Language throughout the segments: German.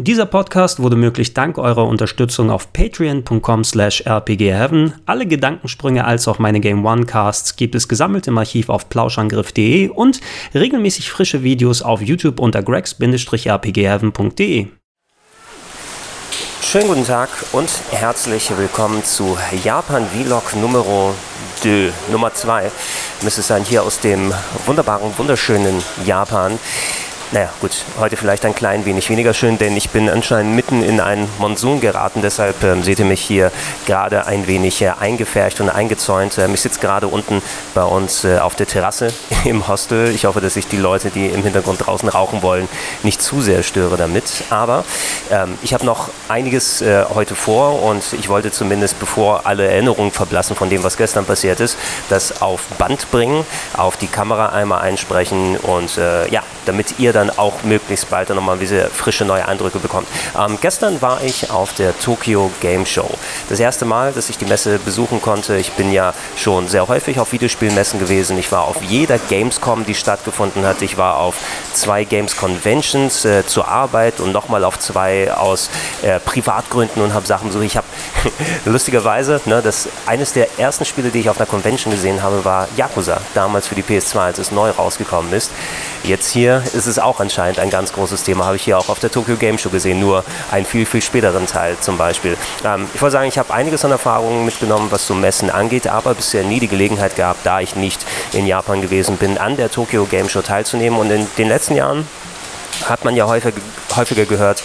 Dieser Podcast wurde möglich dank eurer Unterstützung auf patreon.com slash rpgheaven. Alle Gedankensprünge als auch meine Game One Casts gibt es gesammelt im Archiv auf plauschangriff.de und regelmäßig frische Videos auf YouTube unter gregs-rpgheaven.de. Schönen guten Tag und herzlich willkommen zu Japan Vlog Numero 2, Nummer 2. Müsste es sein hier aus dem wunderbaren, wunderschönen Japan. Naja, gut, heute vielleicht ein klein wenig weniger schön, denn ich bin anscheinend mitten in einen Monsun geraten. Deshalb ähm, seht ihr mich hier gerade ein wenig äh, eingefärcht und eingezäunt. Ähm, ich sitze gerade unten bei uns äh, auf der Terrasse im Hostel. Ich hoffe, dass ich die Leute, die im Hintergrund draußen rauchen wollen, nicht zu sehr störe damit. Aber ähm, ich habe noch einiges äh, heute vor und ich wollte zumindest, bevor alle Erinnerungen verblassen von dem, was gestern passiert ist, das auf Band bringen, auf die Kamera einmal einsprechen und äh, ja, damit ihr dann auch möglichst bald dann nochmal bisschen frische neue Eindrücke bekommt. Ähm, gestern war ich auf der Tokyo Game Show. Das erste Mal, dass ich die Messe besuchen konnte. Ich bin ja schon sehr häufig auf Videospielmessen gewesen. Ich war auf jeder Gamescom, die stattgefunden hat. Ich war auf zwei Games Conventions äh, zur Arbeit und nochmal auf zwei aus äh, Privatgründen und habe Sachen so. Ich habe lustigerweise, ne, das eines der ersten Spiele, die ich auf einer Convention gesehen habe, war Yakuza. Damals für die PS2, als es neu rausgekommen ist. Jetzt hier ist es auch anscheinend ein ganz großes Thema. Habe ich hier auch auf der Tokyo Game Show gesehen, nur einen viel, viel späteren Teil zum Beispiel. Ähm, ich wollte sagen, ich habe einiges an Erfahrungen mitgenommen, was so Messen angeht, aber bisher nie die Gelegenheit gehabt, da ich nicht in Japan gewesen bin, an der Tokyo Game Show teilzunehmen. Und in den letzten Jahren hat man ja häufiger, häufiger gehört,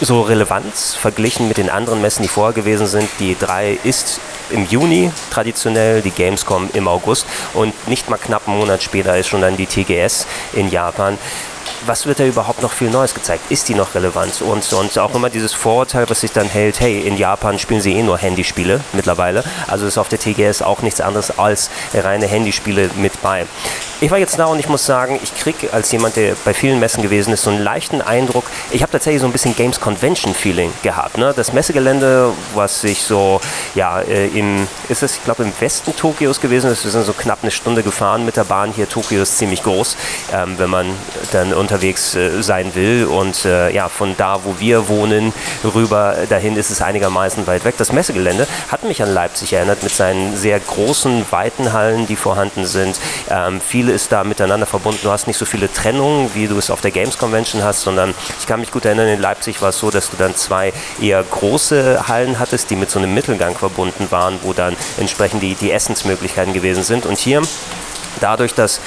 so Relevanz verglichen mit den anderen Messen, die vorher gewesen sind. Die drei ist im Juni traditionell, die Gamescom im August und nicht mal knapp einen Monat später ist schon dann die TGS in Japan was wird da überhaupt noch viel Neues gezeigt? Ist die noch relevant? Und, und auch immer dieses Vorurteil, was sich dann hält, hey, in Japan spielen sie eh nur Handyspiele mittlerweile. Also ist auf der TGS auch nichts anderes als reine Handyspiele mit bei. Ich war jetzt da und ich muss sagen, ich kriege als jemand, der bei vielen Messen gewesen ist, so einen leichten Eindruck. Ich habe tatsächlich so ein bisschen Games Convention Feeling gehabt. Ne? Das Messegelände, was sich so, ja, äh, im, ist es, ich glaube, im Westen Tokios gewesen ist. Wir sind so knapp eine Stunde gefahren mit der Bahn hier. Tokio ist ziemlich groß, ähm, wenn man dann unterwegs äh, sein will. Und äh, ja, von da, wo wir wohnen, rüber dahin ist es einigermaßen weit weg. Das Messegelände hat mich an Leipzig erinnert mit seinen sehr großen, weiten Hallen, die vorhanden sind. Ähm, viele Spiele ist da miteinander verbunden. Du hast nicht so viele Trennungen, wie du es auf der Games Convention hast, sondern ich kann mich gut erinnern, in Leipzig war es so, dass du dann zwei eher große Hallen hattest, die mit so einem Mittelgang verbunden waren, wo dann entsprechend die, die Essensmöglichkeiten gewesen sind. Und hier dadurch, dass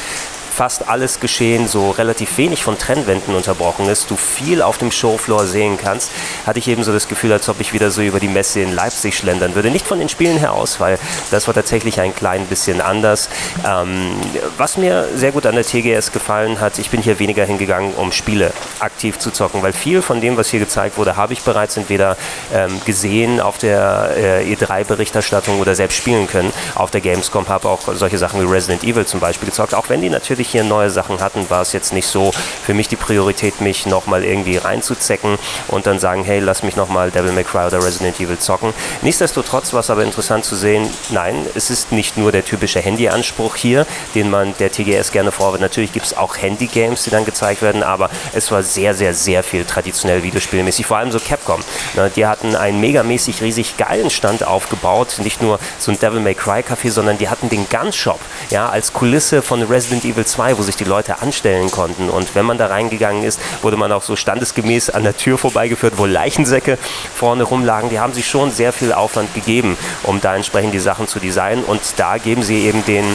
fast alles Geschehen so relativ wenig von Trennwänden unterbrochen ist, du viel auf dem Showfloor sehen kannst, hatte ich eben so das Gefühl, als ob ich wieder so über die Messe in Leipzig schlendern würde. Nicht von den Spielen her aus, weil das war tatsächlich ein klein bisschen anders. Ähm, was mir sehr gut an der TGS gefallen hat, ich bin hier weniger hingegangen, um Spiele aktiv zu zocken, weil viel von dem, was hier gezeigt wurde, habe ich bereits entweder ähm, gesehen auf der äh, E3-Berichterstattung oder selbst spielen können. Auf der Gamescom habe auch solche Sachen wie Resident Evil zum Beispiel gezockt, auch wenn die natürlich natürlich hier neue Sachen hatten, war es jetzt nicht so für mich die Priorität, mich nochmal irgendwie reinzuzecken und dann sagen, hey, lass mich nochmal Devil May Cry oder Resident Evil zocken. Nichtsdestotrotz war es aber interessant zu sehen, nein, es ist nicht nur der typische Handyanspruch hier, den man der TGS gerne vorwirft. Natürlich gibt es auch Handy-Games, die dann gezeigt werden, aber es war sehr, sehr, sehr viel traditionell Videospielmäßig, vor allem so Capcom. Ne, die hatten einen megamäßig riesig geilen Stand aufgebaut, nicht nur so ein Devil May Cry Café, sondern die hatten den Gun Shop, ja, als Kulisse von Resident Evil 2, wo sich die Leute anstellen konnten. Und wenn man da reingegangen ist, wurde man auch so standesgemäß an der Tür vorbeigeführt, wo Leichensäcke vorne rumlagen. Die haben sich schon sehr viel Aufwand gegeben, um da entsprechend die Sachen zu designen. Und da geben sie eben den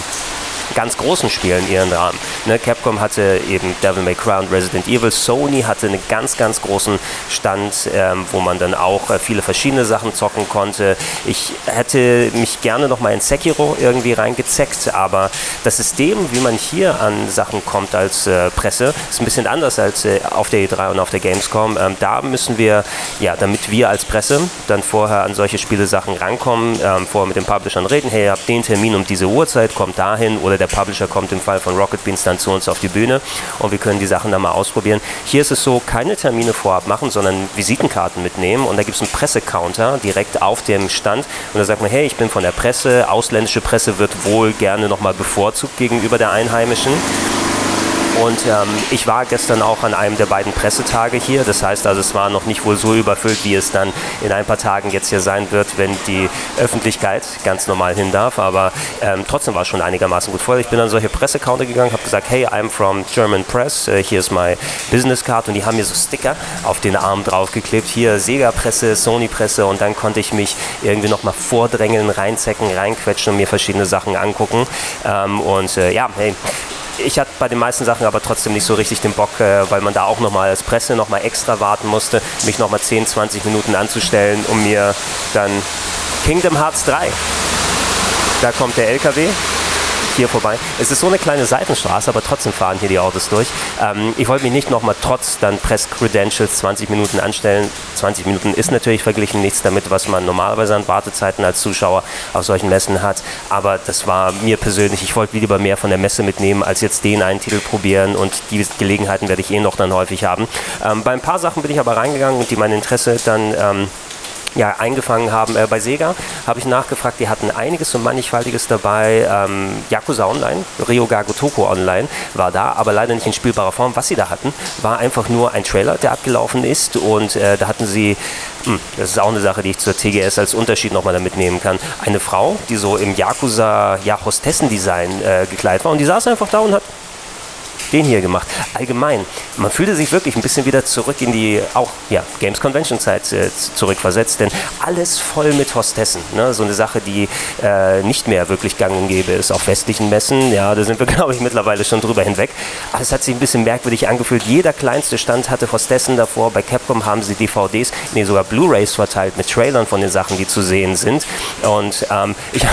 ganz großen Spielen ihren Rahmen. Ne, Capcom hatte eben Devil May Cry und Resident Evil. Sony hatte einen ganz, ganz großen Stand, ähm, wo man dann auch äh, viele verschiedene Sachen zocken konnte. Ich hätte mich gerne noch mal in Sekiro irgendwie reingezeckt, aber das System, wie man hier an Sachen kommt als äh, Presse, ist ein bisschen anders als äh, auf der E3 und auf der Gamescom. Ähm, da müssen wir, ja, damit wir als Presse dann vorher an solche Spiele-Sachen rankommen, ähm, vorher mit den Publishern reden, hey, ihr habt den Termin um diese Uhrzeit, kommt dahin oder oder der Publisher kommt im Fall von Rocket Beans dann zu uns auf die Bühne und wir können die Sachen dann mal ausprobieren. Hier ist es so, keine Termine vorab machen, sondern Visitenkarten mitnehmen und da gibt es einen Pressecounter direkt auf dem Stand und da sagt man, hey, ich bin von der Presse, ausländische Presse wird wohl gerne nochmal bevorzugt gegenüber der einheimischen. Und ähm, ich war gestern auch an einem der beiden Pressetage hier. Das heißt also, es war noch nicht wohl so überfüllt, wie es dann in ein paar Tagen jetzt hier sein wird, wenn die Öffentlichkeit ganz normal hin darf. Aber ähm, trotzdem war es schon einigermaßen gut voll. Ich bin an solche Pressecounter gegangen, habe gesagt, hey, I'm from German Press, uh, hier ist my Business Card. Und die haben mir so Sticker auf den Arm draufgeklebt. Hier Sega-Presse, Sony-Presse. Und dann konnte ich mich irgendwie nochmal vordrängeln, reinzecken, reinquetschen und mir verschiedene Sachen angucken. Ähm, und äh, ja, hey, ich hatte bei den meisten Sachen aber trotzdem nicht so richtig den Bock, äh, weil man da auch nochmal als Presse nochmal extra warten musste, mich nochmal 10, 20 Minuten anzustellen, um mir dann Kingdom Hearts 3. Da kommt der LKW hier vorbei. Es ist so eine kleine Seitenstraße, aber trotzdem fahren hier die Autos durch. Ähm, ich wollte mich nicht nochmal trotz dann Press-Credentials 20 Minuten anstellen. 20 Minuten ist natürlich verglichen nichts damit, was man normalerweise an Wartezeiten als Zuschauer auf solchen Messen hat. Aber das war mir persönlich, ich wollte lieber mehr von der Messe mitnehmen, als jetzt den einen Titel probieren und die Gelegenheiten werde ich eh noch dann häufig haben. Ähm, bei ein paar Sachen bin ich aber reingegangen und die mein Interesse dann ähm, ja, eingefangen haben. Äh, bei Sega habe ich nachgefragt, die hatten einiges und mannigfaltiges dabei. Ähm, Yakuza Online, Ryoga Gotoko Online war da, aber leider nicht in spielbarer Form. Was sie da hatten, war einfach nur ein Trailer, der abgelaufen ist und äh, da hatten sie, mh, hm, das ist auch eine Sache, die ich zur TGS als Unterschied nochmal damit nehmen kann, eine Frau, die so im Yakuza ja, Hostessendesign äh, gekleidet war und die saß einfach da und hat den hier gemacht. Allgemein, man fühlte sich wirklich ein bisschen wieder zurück in die auch ja, Games Convention Zeit äh, zurückversetzt, denn alles voll mit Hostessen. Ne? So eine Sache, die äh, nicht mehr wirklich gang und gäbe ist auf westlichen Messen. Ja, da sind wir, glaube ich, mittlerweile schon drüber hinweg. Aber es hat sich ein bisschen merkwürdig angefühlt. Jeder kleinste Stand hatte Hostessen davor. Bei Capcom haben sie DVDs, nee, sogar Blu-rays verteilt mit Trailern von den Sachen, die zu sehen sind. Und ähm, ich,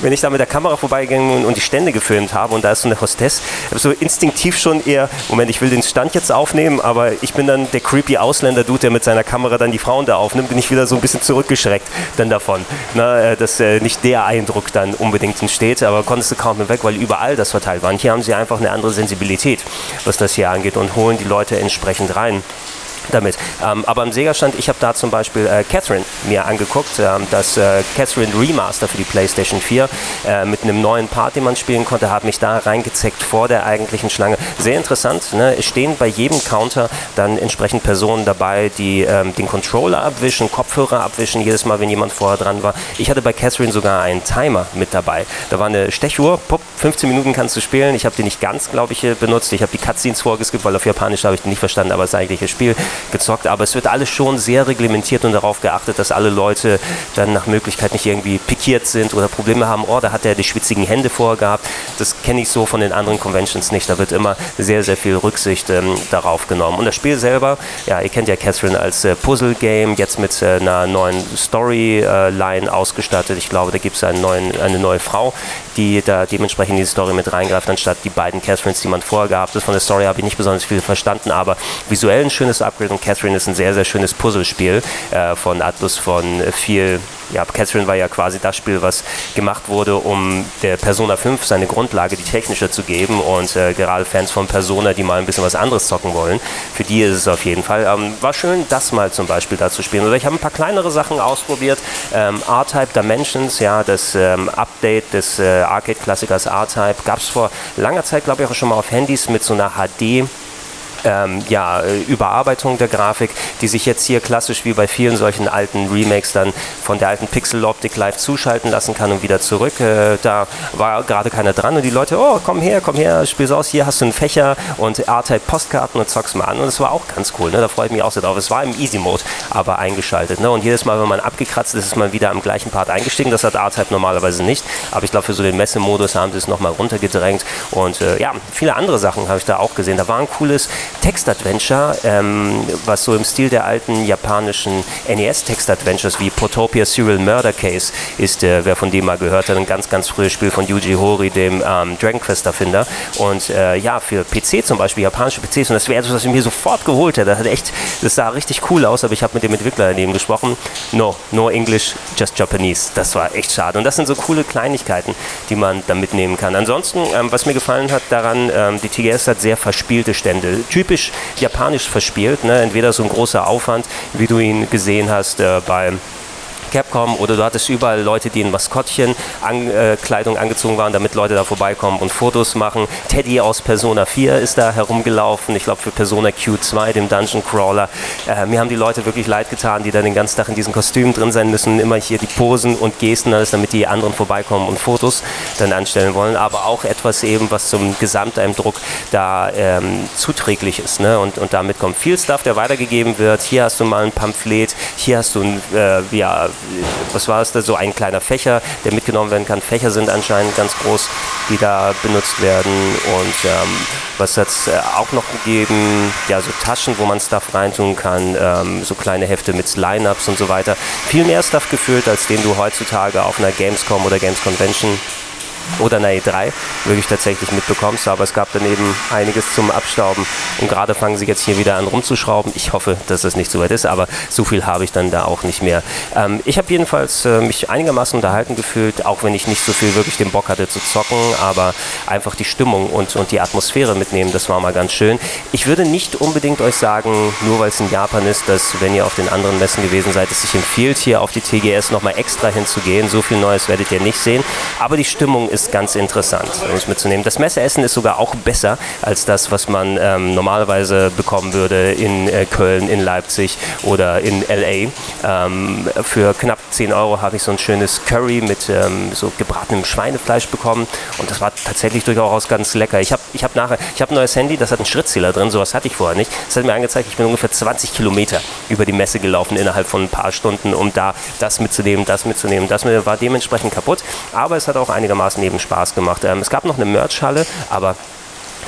wenn ich da mit der Kamera vorbeigegangen und die Stände gefilmt habe und da ist so eine Hostess, so instinktiv instinktiv schon eher, Moment, ich will den Stand jetzt aufnehmen, aber ich bin dann der creepy Ausländer-Dude, der mit seiner Kamera dann die Frauen da aufnimmt, bin ich wieder so ein bisschen zurückgeschreckt dann davon. Na, äh, dass äh, nicht der Eindruck dann unbedingt entsteht, aber konntest du kaum mehr weg, weil überall das verteilt war. Und hier haben sie einfach eine andere Sensibilität, was das hier angeht und holen die Leute entsprechend rein damit. Ähm, aber am Sega-Stand, ich habe da zum Beispiel äh, Catherine mir angeguckt, ähm, das äh, Catherine Remaster für die PlayStation 4 äh, mit einem neuen Part, den man spielen konnte, habe mich da reingezeckt vor der eigentlichen Schlange. Sehr interessant, ne? es stehen bei jedem Counter dann entsprechend Personen dabei, die ähm, den Controller abwischen, Kopfhörer abwischen, jedes Mal, wenn jemand vorher dran war. Ich hatte bei Catherine sogar einen Timer mit dabei. Da war eine Stechuhr, pup, 15 Minuten kannst du spielen. Ich habe die nicht ganz, glaube ich, benutzt. Ich habe die Cutscenes vorgeskippt, weil auf Japanisch habe ich die nicht verstanden, aber das eigentliche Spiel gezockt. Aber es wird alles schon sehr reglementiert und darauf geachtet, dass alle Leute dann nach Möglichkeit nicht irgendwie pikiert sind oder Probleme haben. Oh, da hat er die schwitzigen Hände vorgehabt. Das kenne ich so von den anderen Conventions nicht. Da wird immer sehr, sehr viel Rücksicht ähm, darauf genommen. Und das Spiel selber, ja, ihr kennt ja Catherine als äh, Puzzle-Game, jetzt mit äh, einer neuen Storyline ausgestattet. Ich glaube, da gibt es eine neue Frau, die da dementsprechend in die Story mit reingreift, anstatt die beiden Catherines, die man vorher gehabt hat. Von der Story habe ich nicht besonders viel verstanden, aber visuell ein schönes Upgrade und Catherine ist ein sehr, sehr schönes Puzzlespiel äh, von Atlus, von viel ja, Catherine war ja quasi das Spiel, was gemacht wurde, um der Persona 5 seine Grundlage, die technische zu geben und äh, gerade Fans von Persona, die mal ein bisschen was anderes zocken wollen, für die ist es auf jeden Fall. Ähm, war schön, das mal zum Beispiel da zu spielen. Oder ich habe ein paar kleinere Sachen ausprobiert. Ähm, R-Type Dimensions, ja, das ähm, Update des äh, Arcade-Klassikers R-Type gab es vor langer Zeit, glaube ich, auch schon mal auf Handys mit so einer HD- ähm, ja, äh, Überarbeitung der Grafik, die sich jetzt hier klassisch wie bei vielen solchen alten Remakes dann von der alten Pixel-Optik live zuschalten lassen kann und wieder zurück. Äh, da war gerade keiner dran und die Leute, oh, komm her, komm her, spiel's aus, hier hast du einen Fächer und R-Type Postkarten und zock's mal an. Und das war auch ganz cool, ne? da freue ich mich auch sehr drauf. Es war im Easy-Mode, aber eingeschaltet. Ne? Und jedes Mal, wenn man abgekratzt ist, ist man wieder am gleichen Part eingestiegen. Das hat R-Type normalerweise nicht, aber ich glaube, für so den Messemodus haben sie es nochmal runtergedrängt. Und äh, ja, viele andere Sachen habe ich da auch gesehen. Da war ein cooles Text-Adventure, ähm, was so im Stil der alten japanischen NES-Text-Adventures wie Potopia Serial Murder Case ist, äh, wer von dem mal gehört hat, ein ganz, ganz frühes Spiel von Yuji Horii, dem ähm, Dragon Quest-Erfinder. Und äh, ja, für PC zum Beispiel, japanische PCs, und das wäre etwas, was ich mir sofort geholt hätte. Das hat echt, das sah richtig cool aus, aber ich habe mit dem Entwickler daneben gesprochen. No, no English, just Japanese. Das war echt schade. Und das sind so coole Kleinigkeiten, die man da mitnehmen kann. Ansonsten, ähm, was mir gefallen hat daran, ähm, die TGS hat sehr verspielte Stände. Typisch japanisch verspielt. Ne? Entweder so ein großer Aufwand, wie du ihn gesehen hast äh, bei Capcom oder du hattest überall Leute, die in Maskottchen-Kleidung an, äh, angezogen waren, damit Leute da vorbeikommen und Fotos machen. Teddy aus Persona 4 ist da herumgelaufen. Ich glaube für Persona Q2, dem Dungeon Crawler. Äh, mir haben die Leute wirklich leid getan, die da den ganzen Tag in diesen Kostümen drin sein müssen. Immer hier die Posen und Gesten, alles, damit die anderen vorbeikommen und Fotos dann anstellen wollen. Aber auch etwas eben, was zum Gesamteindruck da ähm, zuträglich ist. Ne? Und, und damit kommt viel Stuff, der weitergegeben wird. Hier hast du mal ein Pamphlet, hier hast du ein, äh, ja, was war es da, so ein kleiner Fächer, der mitgenommen werden kann. Fächer sind anscheinend ganz groß, die da benutzt werden. Und ähm, was hat es äh, auch noch gegeben? Ja, so Taschen, wo man Stuff reintun kann, ähm, so kleine Hefte mit Lineups und so weiter. Viel mehr Stuff gefüllt, als den du heutzutage auf einer Gamescom oder Games Convention oder eine E3 wirklich tatsächlich mitbekommst. Aber es gab daneben einiges zum Abstauben und gerade fangen sie jetzt hier wieder an rumzuschrauben. Ich hoffe, dass das nicht so weit ist, aber so viel habe ich dann da auch nicht mehr. Ähm, ich habe jedenfalls äh, mich einigermaßen unterhalten gefühlt, auch wenn ich nicht so viel wirklich den Bock hatte zu zocken, aber einfach die Stimmung und, und die Atmosphäre mitnehmen, das war mal ganz schön. Ich würde nicht unbedingt euch sagen, nur weil es in Japan ist, dass wenn ihr auf den anderen Messen gewesen seid, es sich empfiehlt, hier auf die TGS nochmal extra hinzugehen. So viel Neues werdet ihr nicht sehen, aber die Stimmung ist ist ganz interessant, um es mitzunehmen. Das Messeessen ist sogar auch besser als das, was man ähm, normalerweise bekommen würde in äh, Köln, in Leipzig oder in LA. Ähm, für knapp 10 Euro habe ich so ein schönes Curry mit ähm, so gebratenem Schweinefleisch bekommen und das war tatsächlich durchaus ganz lecker. Ich habe ich hab nachher, ich habe ein neues Handy, das hat einen Schrittzähler drin, sowas hatte ich vorher nicht. Das hat mir angezeigt, ich bin ungefähr 20 Kilometer über die Messe gelaufen innerhalb von ein paar Stunden, um da das mitzunehmen, das mitzunehmen. Das war dementsprechend kaputt, aber es hat auch einigermaßen eben Spaß gemacht. Ähm, es gab noch eine Merchhalle, aber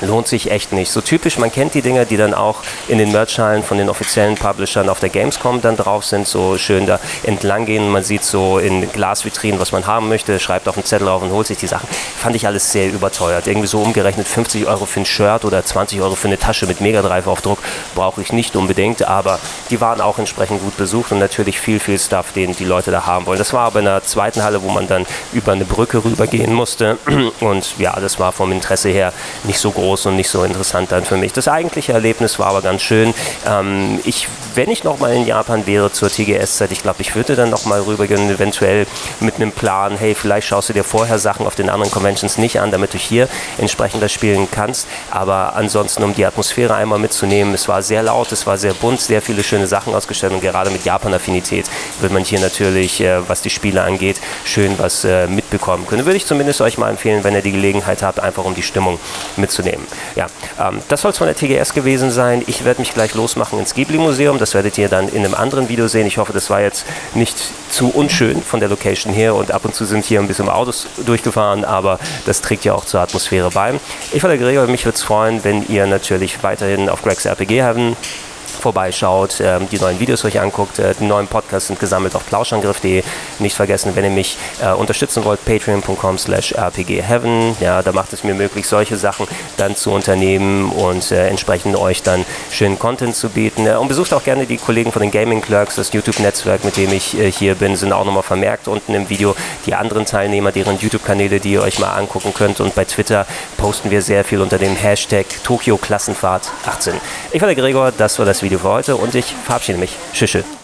lohnt sich echt nicht. So typisch, man kennt die Dinger, die dann auch in den Merchhallen von den offiziellen Publishern auf der Gamescom dann drauf sind, so schön da entlang gehen. Man sieht so in Glasvitrinen, was man haben möchte, schreibt auf den Zettel auf und holt sich die Sachen. Fand ich alles sehr überteuert. Irgendwie so umgerechnet 50 Euro für ein Shirt oder 20 Euro für eine Tasche mit Mega Drive Aufdruck brauche ich nicht unbedingt, aber die waren auch entsprechend gut besucht und natürlich viel, viel Stuff, den die Leute da haben wollen. Das war aber in der zweiten Halle, wo man dann über eine Brücke rübergehen musste und ja, das war vom Interesse her nicht so groß groß und nicht so interessant dann für mich. Das eigentliche Erlebnis war aber ganz schön. Ähm, ich, wenn ich nochmal in Japan wäre zur TGS-Zeit, ich glaube, ich würde dann nochmal rübergehen, eventuell mit einem Plan, hey, vielleicht schaust du dir vorher Sachen auf den anderen Conventions nicht an, damit du hier entsprechend das spielen kannst. Aber ansonsten, um die Atmosphäre einmal mitzunehmen, es war sehr laut, es war sehr bunt, sehr viele schöne Sachen ausgestellt und gerade mit Japan-Affinität wird man hier natürlich, äh, was die Spiele angeht, schön was äh, mitbekommen können. Würde ich zumindest euch mal empfehlen, wenn ihr die Gelegenheit habt, einfach um die Stimmung mitzunehmen nehmen. Ja, ähm, das soll es von der TGS gewesen sein. Ich werde mich gleich losmachen ins Ghibli-Museum. Das werdet ihr dann in einem anderen Video sehen. Ich hoffe, das war jetzt nicht zu unschön von der Location her und ab und zu sind hier ein bisschen Autos durchgefahren, aber das trägt ja auch zur Atmosphäre bei. Ich war der Gregor, mich würde es freuen, wenn ihr natürlich weiterhin auf Gregs RPG haben vorbeischaut, ähm, die neuen Videos euch anguckt. Äh, die neuen Podcasts sind gesammelt auf plauschangriff.de. Nicht vergessen, wenn ihr mich äh, unterstützen wollt, patreon.com slash rpgheaven. Ja, da macht es mir möglich, solche Sachen dann zu unternehmen und äh, entsprechend euch dann schönen Content zu bieten. und besucht auch gerne die Kollegen von den Gaming Clerks, das YouTube-Netzwerk, mit dem ich hier bin, sind auch nochmal vermerkt unten im Video die anderen Teilnehmer, deren YouTube-Kanäle, die ihr euch mal angucken könnt. Und bei Twitter posten wir sehr viel unter dem Hashtag Tokio Klassenfahrt 18. Ich war der Gregor, das war das Video Video für heute und ich verabschiede mich. Tschüss.